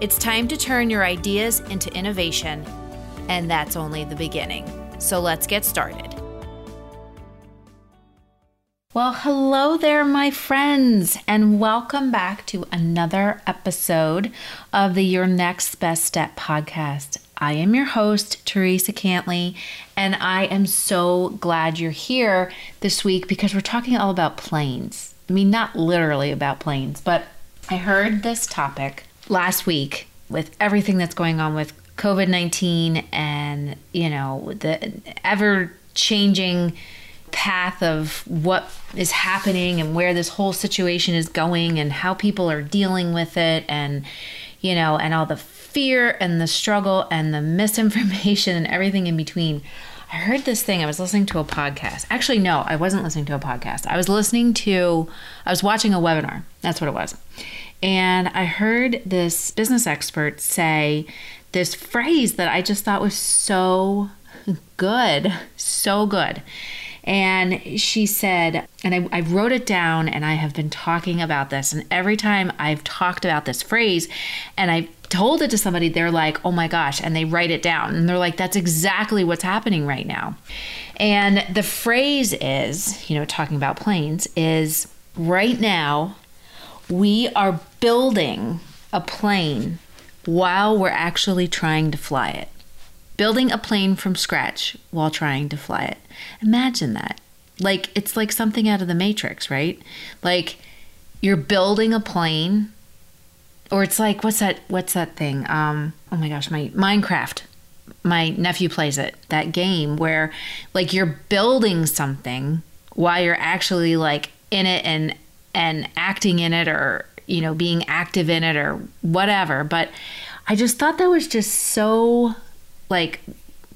It's time to turn your ideas into innovation, and that's only the beginning. So let's get started. Well, hello there, my friends, and welcome back to another episode of the Your Next Best Step podcast. I am your host, Teresa Cantley, and I am so glad you're here this week because we're talking all about planes. I mean, not literally about planes, but I heard this topic last week with everything that's going on with COVID 19 and, you know, the ever changing path of what is happening and where this whole situation is going and how people are dealing with it and you know and all the fear and the struggle and the misinformation and everything in between. I heard this thing. I was listening to a podcast. Actually no i wasn't listening to a podcast. I was listening to i was watching a webinar. That's what it was and i heard this business expert say this phrase that i just thought was so good so good and she said, and I, I, wrote it down and I have been talking about this. And every time I've talked about this phrase and I've told it to somebody, they're like, oh my gosh. And they write it down. And they're like, that's exactly what's happening right now. And the phrase is, you know, talking about planes, is right now we are building a plane while we're actually trying to fly it building a plane from scratch while trying to fly it. Imagine that. Like, it's like something out of the Matrix, right? Like, you're building a plane, or it's like, what's that? What's that thing? Um, oh my gosh, my Minecraft. My nephew plays it, that game where, like, you're building something while you're actually, like, in it and and acting in it or you know being active in it or whatever but i just thought that was just so like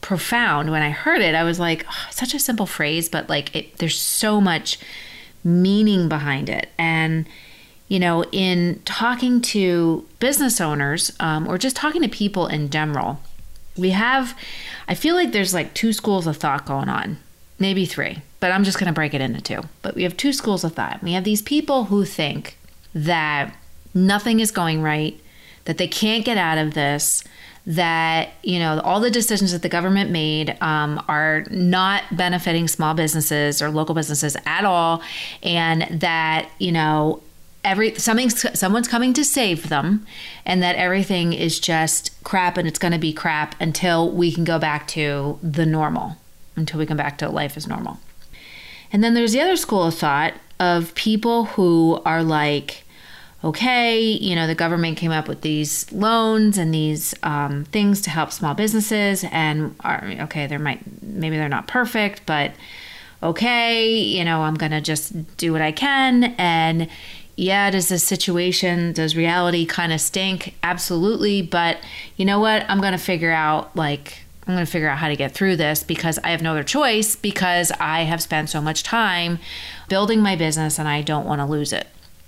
profound when I heard it. I was like, oh, such a simple phrase, but like it, there's so much meaning behind it. And you know, in talking to business owners um, or just talking to people in general, we have, I feel like there's like two schools of thought going on, maybe three, but I'm just going to break it into two. But we have two schools of thought. We have these people who think that nothing is going right, that they can't get out of this, that you know all the decisions that the government made um, are not benefiting small businesses or local businesses at all, and that you know every something someone's coming to save them, and that everything is just crap and it's going to be crap until we can go back to the normal, until we come back to life as normal. And then there's the other school of thought of people who are like okay, you know, the government came up with these loans and these um, things to help small businesses, and are, okay, they might maybe they're not perfect, but okay, you know, I'm gonna just do what I can. And yeah, does the situation, does reality kind of stink? Absolutely, but you know what? I'm gonna figure out like. I'm going to figure out how to get through this because I have no other choice because I have spent so much time building my business and I don't want to lose it.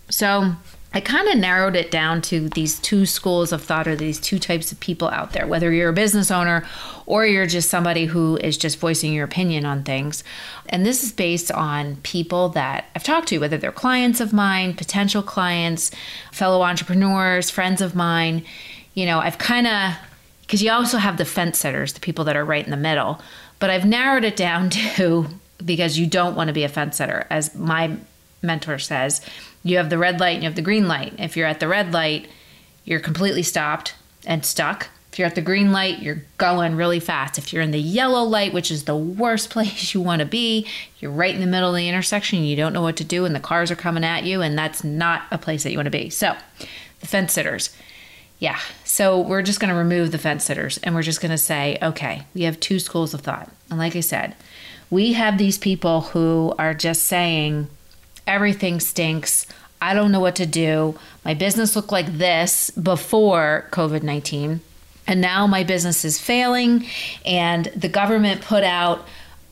So, I kind of narrowed it down to these two schools of thought or these two types of people out there, whether you're a business owner or you're just somebody who is just voicing your opinion on things. And this is based on people that I've talked to, whether they're clients of mine, potential clients, fellow entrepreneurs, friends of mine. You know, I've kind of, because you also have the fence sitters, the people that are right in the middle, but I've narrowed it down to because you don't want to be a fence sitter, as my mentor says you have the red light and you have the green light. If you're at the red light, you're completely stopped and stuck. If you're at the green light, you're going really fast. If you're in the yellow light, which is the worst place you want to be, you're right in the middle of the intersection, you don't know what to do, and the cars are coming at you, and that's not a place that you want to be. So, the fence sitters. Yeah, so we're just going to remove the fence sitters and we're just going to say, okay, we have two schools of thought. And like I said, we have these people who are just saying, everything stinks. I don't know what to do. My business looked like this before COVID 19. and now my business is failing and the government put out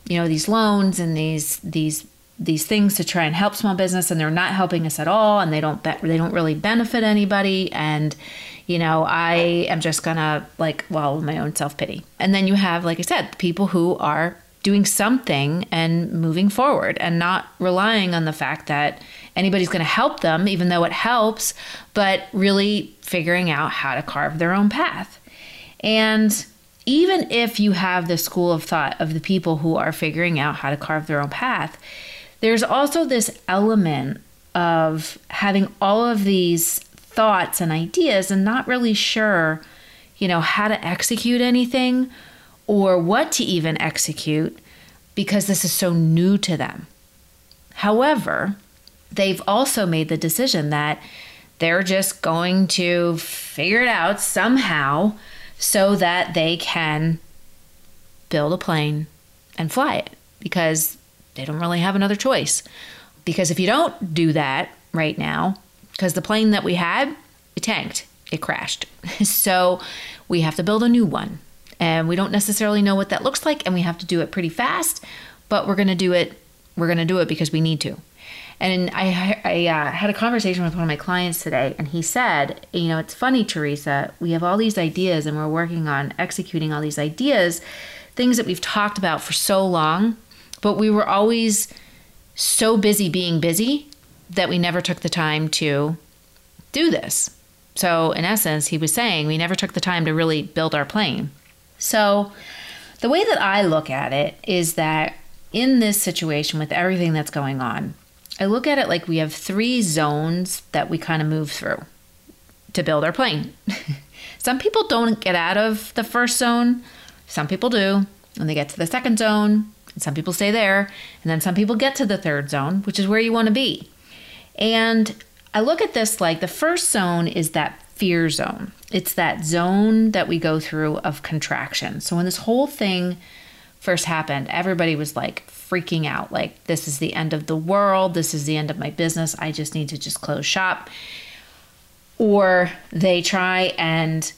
you know these loans and these these these things to try and help small business and they're not helping us at all and they don't be- they don't really benefit anybody and you know i am just gonna like well my own self-pity. And then you have like i said people who are doing something and moving forward and not relying on the fact that anybody's going to help them even though it helps but really figuring out how to carve their own path. And even if you have the school of thought of the people who are figuring out how to carve their own path there's also this element of having all of these thoughts and ideas and not really sure, you know, how to execute anything or what to even execute because this is so new to them. However, they've also made the decision that they're just going to figure it out somehow so that they can build a plane and fly it because they don't really have another choice. Because if you don't do that right now, because the plane that we had, it tanked, it crashed. so we have to build a new one. And we don't necessarily know what that looks like, and we have to do it pretty fast, but we're going to do it. We're going to do it because we need to. And I, I uh, had a conversation with one of my clients today, and he said, You know, it's funny, Teresa, we have all these ideas and we're working on executing all these ideas, things that we've talked about for so long, but we were always so busy being busy that we never took the time to do this. So, in essence, he was saying we never took the time to really build our plane. So, the way that I look at it is that in this situation with everything that's going on, I look at it like we have three zones that we kind of move through to build our plane. some people don't get out of the first zone, some people do. When they get to the second zone, and some people stay there, and then some people get to the third zone, which is where you want to be. And I look at this like the first zone is that fear zone. It's that zone that we go through of contraction. So when this whole thing first happened, everybody was like freaking out like this is the end of the world, this is the end of my business. I just need to just close shop. Or they try and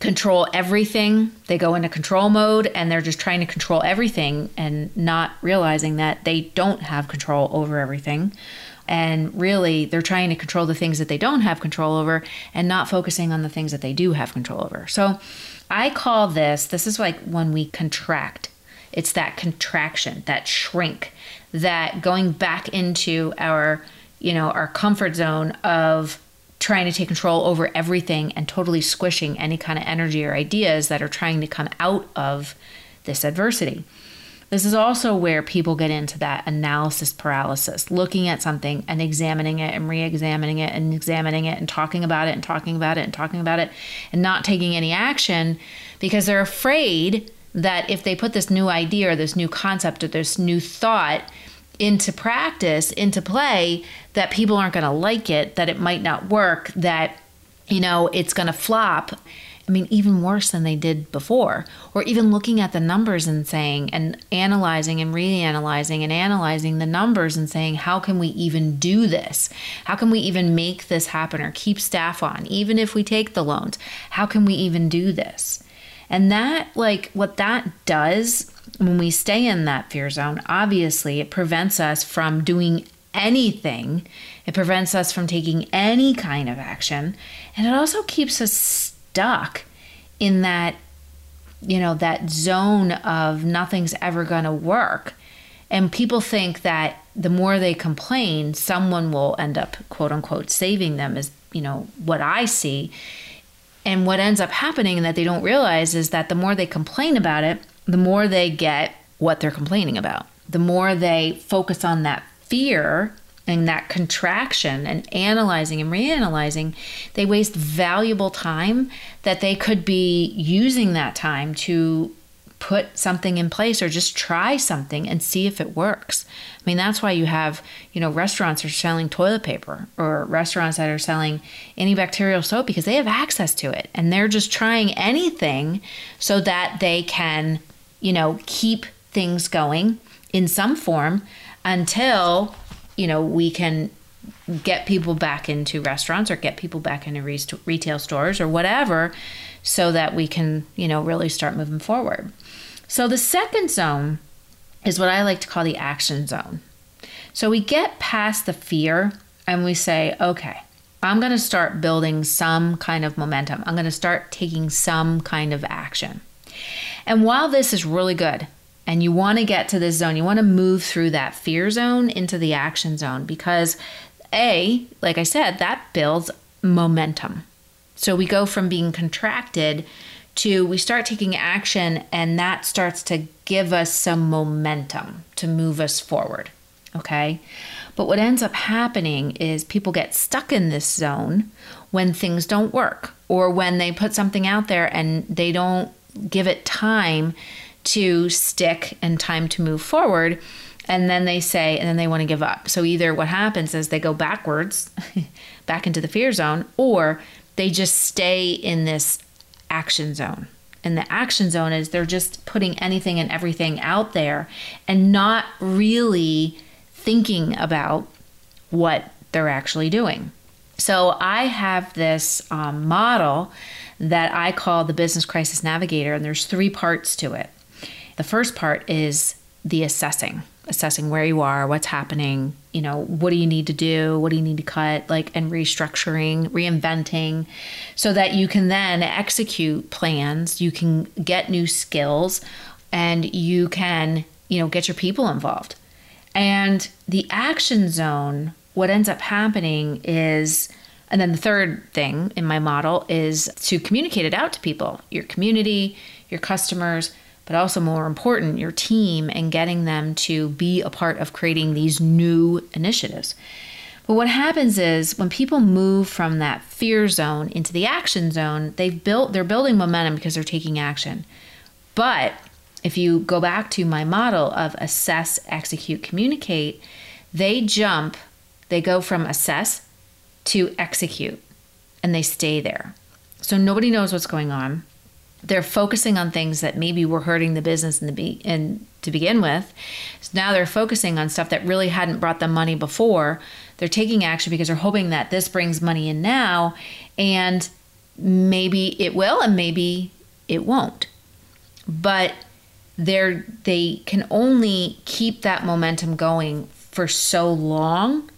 control everything. They go into control mode and they're just trying to control everything and not realizing that they don't have control over everything. And really, they're trying to control the things that they don't have control over and not focusing on the things that they do have control over. So I call this this is like when we contract. It's that contraction, that shrink, that going back into our, you know, our comfort zone of trying to take control over everything and totally squishing any kind of energy or ideas that are trying to come out of this adversity. This is also where people get into that analysis paralysis, looking at something and examining it and re examining it and examining it and talking about it and talking about it and talking about it and not taking any action because they're afraid that if they put this new idea or this new concept or this new thought into practice, into play, that people aren't going to like it, that it might not work, that, you know, it's going to flop. I mean, even worse than they did before. Or even looking at the numbers and saying, and analyzing and reanalyzing and analyzing the numbers and saying, how can we even do this? How can we even make this happen or keep staff on, even if we take the loans? How can we even do this? And that, like, what that does when we stay in that fear zone, obviously it prevents us from doing anything. It prevents us from taking any kind of action. And it also keeps us stuck in that, you know, that zone of nothing's ever going to work. And people think that the more they complain, someone will end up, quote unquote, saving them, is, you know, what I see. And what ends up happening that they don't realize is that the more they complain about it, the more they get what they're complaining about. The more they focus on that fear and that contraction and analyzing and reanalyzing, they waste valuable time that they could be using that time to put something in place or just try something and see if it works. I mean, that's why you have, you know, restaurants are selling toilet paper or restaurants that are selling antibacterial soap because they have access to it and they're just trying anything so that they can you know, keep things going in some form until, you know, we can get people back into restaurants or get people back into re- retail stores or whatever so that we can, you know, really start moving forward. So the second zone is what I like to call the action zone. So we get past the fear and we say, okay, I'm going to start building some kind of momentum. I'm going to start taking some kind of action. And while this is really good, and you want to get to this zone, you want to move through that fear zone into the action zone because, A, like I said, that builds momentum. So we go from being contracted to we start taking action, and that starts to give us some momentum to move us forward. Okay. But what ends up happening is people get stuck in this zone when things don't work or when they put something out there and they don't give it time to stick and time to move forward. And then they say, and then they want to give up. So either what happens is they go backwards, back into the fear zone, or they just stay in this action zone. And the action zone is they're just putting anything and everything out there and not really thinking about what they're actually doing. So I have this um, model that I call the Business Crisis Navigator, and there's three parts to it. The first part is the assessing, assessing where you are, what's happening, you know, what do you need to do, what do you need to cut, like, and restructuring, reinventing, so that you can then execute plans, you can get new skills, and you can, you know, get your people involved. And the action zone, what ends up happening is, and then the third thing in my model is to communicate it out to people, your community, your customers, but also more important, your team and getting them to be a part of creating these new initiatives. But what happens is when people move from that fear zone into the action zone, they've built they're building momentum because they're taking action. But if you go back to my model of assess, execute, communicate, they jump, they go from assess to execute and they stay there. So nobody knows what's going on they're focusing on things that maybe were hurting the business in the be- in to begin with. So now they're focusing on stuff that really hadn't brought them money before. They're taking action because they're hoping that this brings money in now, and maybe it will, and maybe it won't. But they're they can only keep that momentum going for so long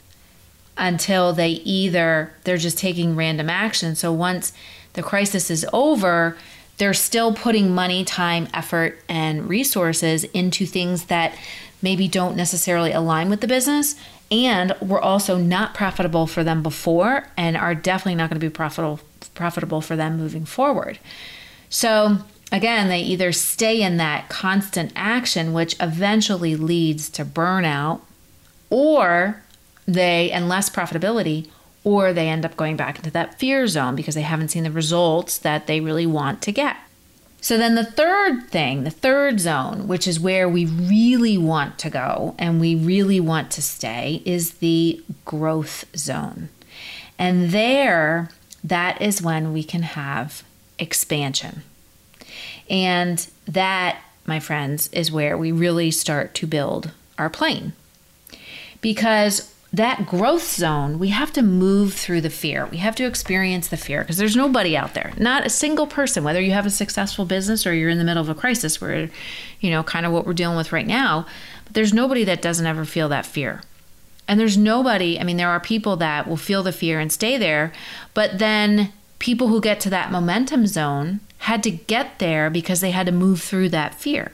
until they either they're just taking random action. So once the crisis is over, they're still putting money, time, effort, and resources into things that maybe don't necessarily align with the business and were also not profitable for them before and are definitely not going to be profitable profitable for them moving forward. So again, they either stay in that constant action which eventually leads to burnout or they and less profitability or they end up going back into that fear zone because they haven't seen the results that they really want to get. So then the third thing, the third zone, which is where we really want to go and we really want to stay, is the growth zone. And there, that is when we can have expansion. And that, my friends, is where we really start to build our plane. Because that growth zone, we have to move through the fear. We have to experience the fear because there's nobody out there, not a single person, whether you have a successful business or you're in the middle of a crisis where, you know, kind of what we're dealing with right now. But there's nobody that doesn't ever feel that fear. And there's nobody, I mean, there are people that will feel the fear and stay there, but then people who get to that momentum zone had to get there because they had to move through that fear.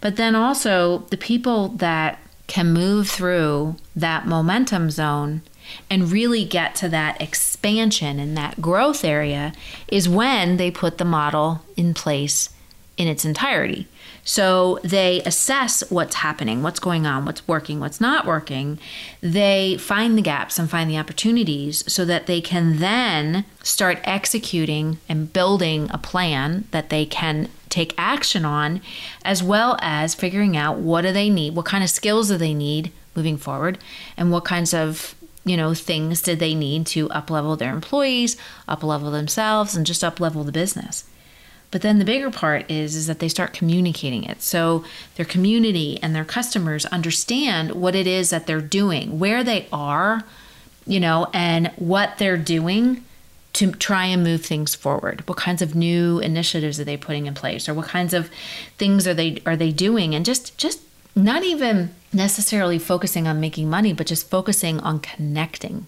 But then also, the people that can move through that momentum zone and really get to that expansion and that growth area is when they put the model in place in its entirety. So they assess what's happening, what's going on, what's working, what's not working. They find the gaps and find the opportunities so that they can then start executing and building a plan that they can take action on, as well as figuring out what do they need, what kind of skills do they need moving forward, and what kinds of you know things did they need to up level their employees, up level themselves, and just up level the business. But then the bigger part is is that they start communicating it. So their community and their customers understand what it is that they're doing, where they are you know, and what they're doing to try and move things forward. What kinds of new initiatives are they putting in place or what kinds of things are they are they doing and just just not even necessarily focusing on making money, but just focusing on connecting.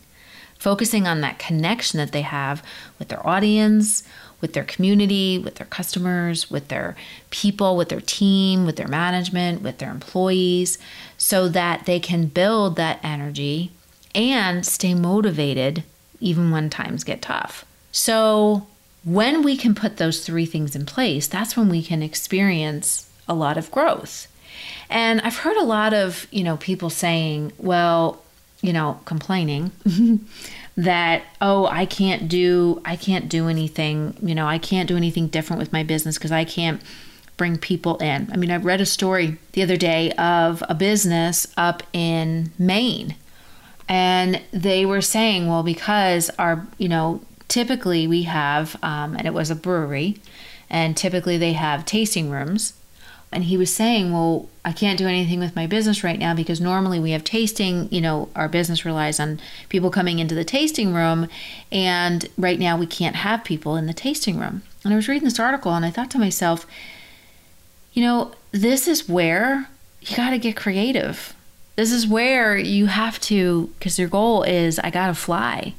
Focusing on that connection that they have with their audience, with their community, with their customers, with their people, with their team, with their management, with their employees, so that they can build that energy and stay motivated even when times get tough. So, when we can put those three things in place, that's when we can experience a lot of growth. And I've heard a lot of, you know, people saying, well, you know, complaining that oh i can't do i can't do anything you know i can't do anything different with my business because i can't bring people in i mean i read a story the other day of a business up in maine and they were saying well because our you know typically we have um, and it was a brewery and typically they have tasting rooms and he was saying, Well, I can't do anything with my business right now because normally we have tasting, you know, our business relies on people coming into the tasting room. And right now we can't have people in the tasting room. And I was reading this article and I thought to myself, you know, this is where you got to get creative. This is where you have to, because your goal is, I got to fly.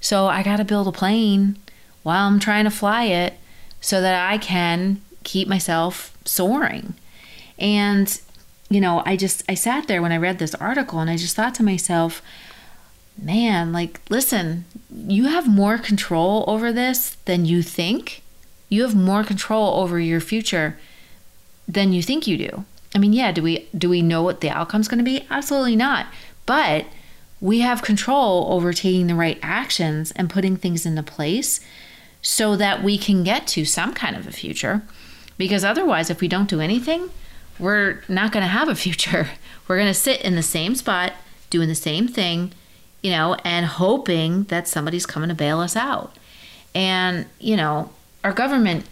So I got to build a plane while I'm trying to fly it so that I can keep myself soaring. And, you know, I just, I sat there when I read this article and I just thought to myself, man, like, listen, you have more control over this than you think. You have more control over your future than you think you do. I mean, yeah, do we do we know what the outcome's going to be? Absolutely not. But we have control over taking the right actions and putting things into place so that we can get to some kind of a future. Because otherwise, if we don't do anything, we're not going to have a future. We're going to sit in the same spot, doing the same thing, you know, and hoping that somebody's coming to bail us out. And, you know, our government,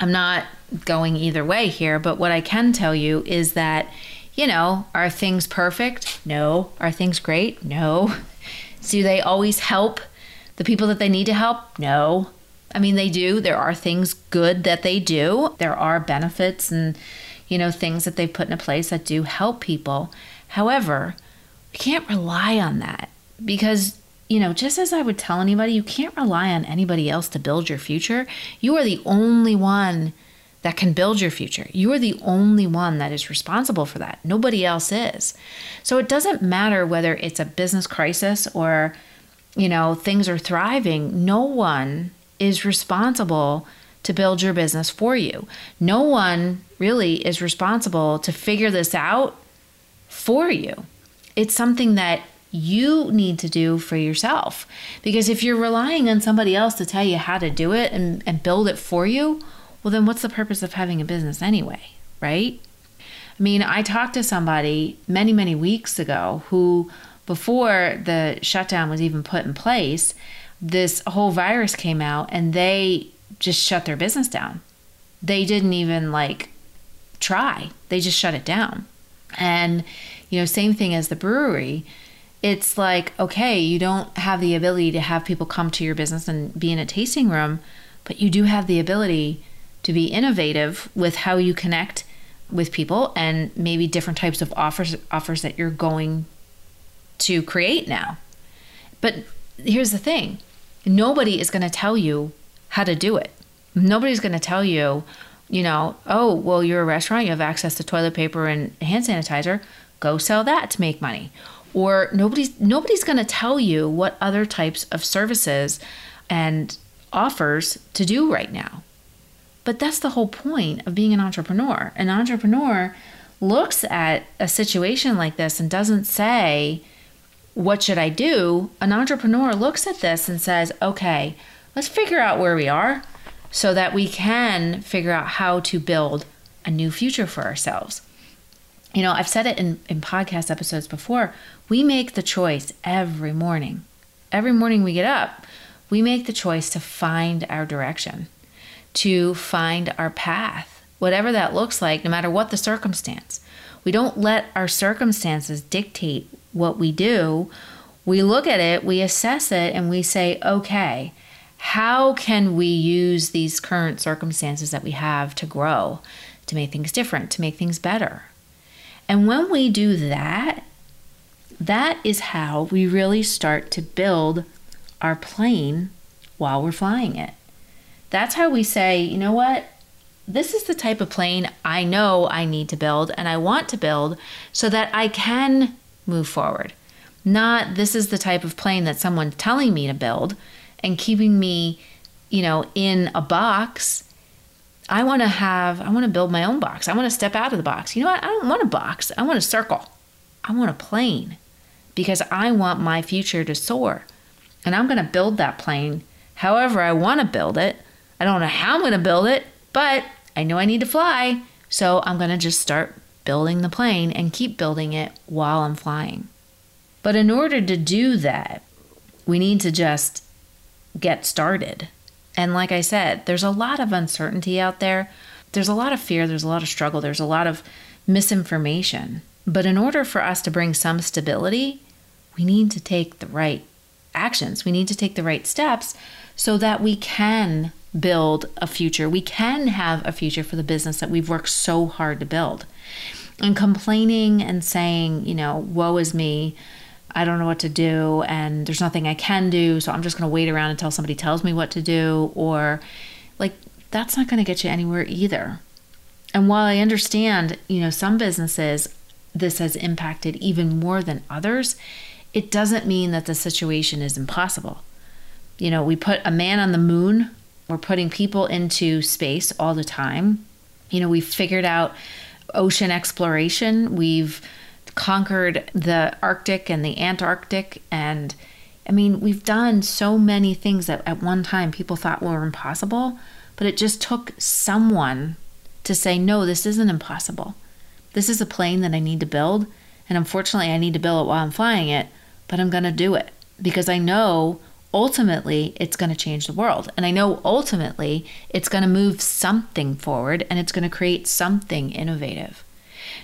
I'm not going either way here, but what I can tell you is that, you know, are things perfect? No. Are things great? No. Do they always help the people that they need to help? No. I mean, they do. There are things good that they do. There are benefits and, you know, things that they've put into place that do help people. However, we can't rely on that because, you know, just as I would tell anybody, you can't rely on anybody else to build your future. You are the only one that can build your future. You are the only one that is responsible for that. Nobody else is. So it doesn't matter whether it's a business crisis or, you know, things are thriving. No one is responsible to build your business for you. No one really is responsible to figure this out for you. It's something that you need to do for yourself. Because if you're relying on somebody else to tell you how to do it and, and build it for you, well, then what's the purpose of having a business anyway, right? I mean, I talked to somebody many, many weeks ago who, before the shutdown was even put in place, this whole virus came out and they just shut their business down. They didn't even like try, they just shut it down. And, you know, same thing as the brewery. It's like, okay, you don't have the ability to have people come to your business and be in a tasting room, but you do have the ability to be innovative with how you connect with people and maybe different types of offers offers that you're going to create now. But here's the thing nobody is going to tell you how to do it. Nobody's going to tell you, you know, oh, well, you're a restaurant, you have access to toilet paper and hand sanitizer, go sell that to make money. Or nobody's nobody's going to tell you what other types of services and offers to do right now. But that's the whole point of being an entrepreneur. An entrepreneur looks at a situation like this and doesn't say, what should I do? An entrepreneur looks at this and says, okay, let's figure out where we are so that we can figure out how to build a new future for ourselves. You know, I've said it in, in podcast episodes before. We make the choice every morning. Every morning we get up, we make the choice to find our direction, to find our path, whatever that looks like, no matter what the circumstance. We don't let our circumstances dictate what we do, we look at it, we assess it, and we say, okay, how can we use these current circumstances that we have to grow, to make things different, to make things better? And when we do that, that is how we really start to build our plane while we're flying it. That's how we say, you know what? This is the type of plane I know I need to build and I want to build so that I can move forward. Not this is the type of plane that someone's telling me to build and keeping me, you know, in a box. I want to have, I want to build my own box. I want to step out of the box. You know what? I don't want a box. I want a circle. I want a plane because I want my future to soar. And I'm going to build that plane however I want to build it. I don't know how I'm going to build it, but I know I need to fly. So I'm going to just start building the plane and keep building it while I'm flying. But in order to do that, we need to just get started. And like I said, there's a lot of uncertainty out there. There's a lot of fear, there's a lot of struggle, there's a lot of misinformation. But in order for us to bring some stability, we need to take the right actions. We need to take the right steps so that we can build a future. We can have a future for the business that we've worked so hard to build. And complaining and saying, you know, woe is me, I don't know what to do, and there's nothing I can do, so I'm just going to wait around until somebody tells me what to do, or like that's not going to get you anywhere either. And while I understand, you know, some businesses this has impacted even more than others, it doesn't mean that the situation is impossible. You know, we put a man on the moon, we're putting people into space all the time. You know, we've figured out ocean exploration, we've conquered the Arctic and the Antarctic. And I mean, we've done so many things that at one time people thought were impossible, but it just took someone to say, no, this isn't impossible. This is a plane that I need to build. And unfortunately, I need to build it while I'm flying it but I'm going to do it because I know ultimately it's going to change the world. And I know ultimately it's going to move something forward and it's going to create something innovative.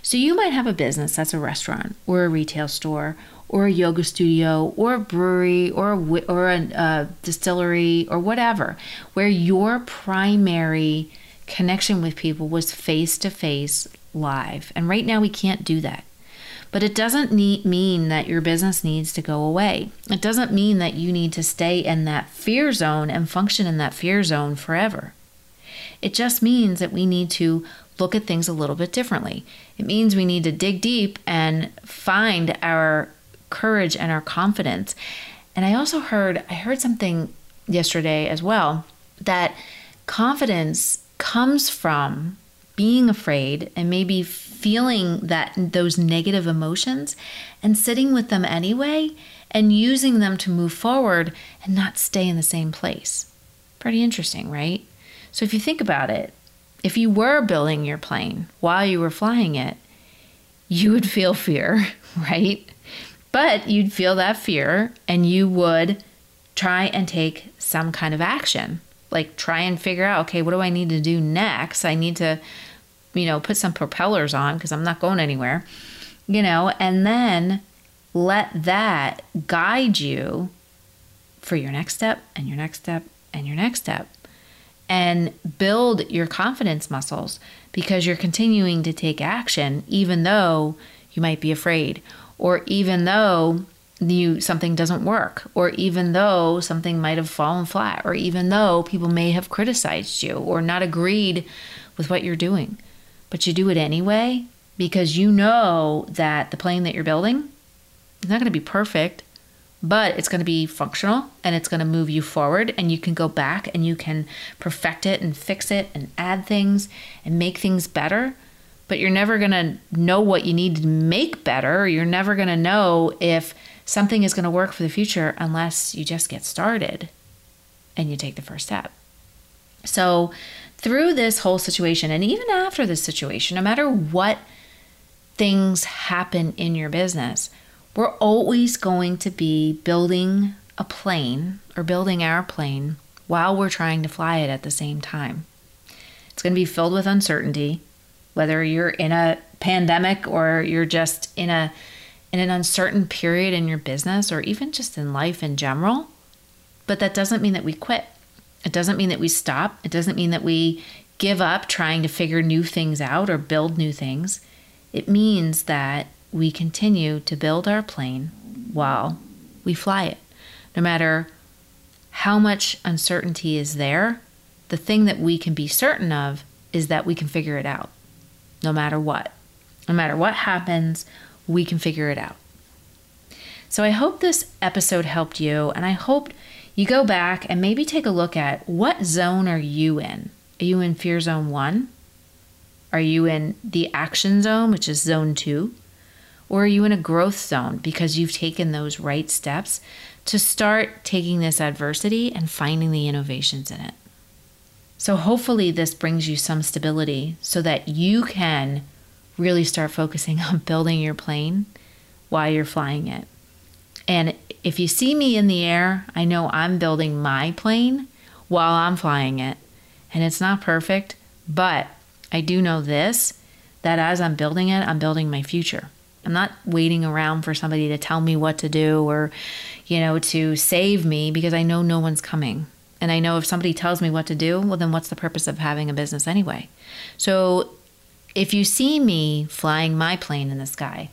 So you might have a business that's a restaurant or a retail store or a yoga studio or a brewery or a, or a, a distillery or whatever, where your primary connection with people was face to face live. And right now we can't do that. But it doesn't need, mean that your business needs to go away. It doesn't mean that you need to stay in that fear zone and function in that fear zone forever. It just means that we need to look at things a little bit differently. It means we need to dig deep and find our courage and our confidence. And I also heard I heard something yesterday as well that confidence comes from being afraid and maybe feeling that those negative emotions and sitting with them anyway and using them to move forward and not stay in the same place. Pretty interesting, right? So if you think about it, if you were building your plane while you were flying it, you would feel fear, right? But you'd feel that fear and you would try and take some kind of action. Like try and figure out, okay, what do I need to do next? I need to you know, put some propellers on because I'm not going anywhere, you know, and then let that guide you for your next step and your next step and your next step and build your confidence muscles because you're continuing to take action even though you might be afraid or even though you something doesn't work or even though something might have fallen flat or even though people may have criticized you or not agreed with what you're doing. But you do it anyway because you know that the plane that you're building is not going to be perfect, but it's going to be functional and it's going to move you forward. And you can go back and you can perfect it and fix it and add things and make things better. But you're never going to know what you need to make better. You're never going to know if something is going to work for the future unless you just get started and you take the first step. So, through this whole situation, and even after this situation, no matter what things happen in your business, we're always going to be building a plane or building our plane while we're trying to fly it at the same time. It's going to be filled with uncertainty, whether you're in a pandemic or you're just in a in an uncertain period in your business or even just in life in general. But that doesn't mean that we quit. It doesn't mean that we stop. It doesn't mean that we give up trying to figure new things out or build new things. It means that we continue to build our plane while we fly it. No matter how much uncertainty is there, the thing that we can be certain of is that we can figure it out no matter what. No matter what happens, we can figure it out. So I hope this episode helped you, and I hope you go back and maybe take a look at what zone are you in? Are you in fear zone one? Are you in the action zone, which is zone two? Or are you in a growth zone because you've taken those right steps to start taking this adversity and finding the innovations in it? So, hopefully, this brings you some stability so that you can really start focusing on building your plane while you're flying it. And if you see me in the air, I know I'm building my plane while I'm flying it. And it's not perfect, but I do know this that as I'm building it, I'm building my future. I'm not waiting around for somebody to tell me what to do or, you know, to save me because I know no one's coming. And I know if somebody tells me what to do, well, then what's the purpose of having a business anyway? So if you see me flying my plane in the sky,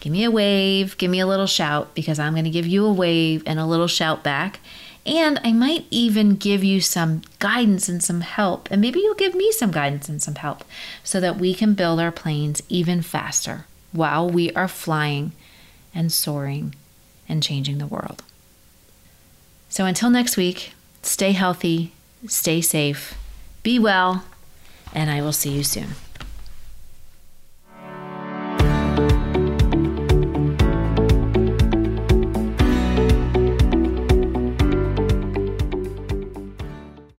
give me a wave, give me a little shout because I'm going to give you a wave and a little shout back. And I might even give you some guidance and some help. And maybe you'll give me some guidance and some help so that we can build our planes even faster while we are flying and soaring and changing the world. So until next week, stay healthy, stay safe, be well, and I will see you soon.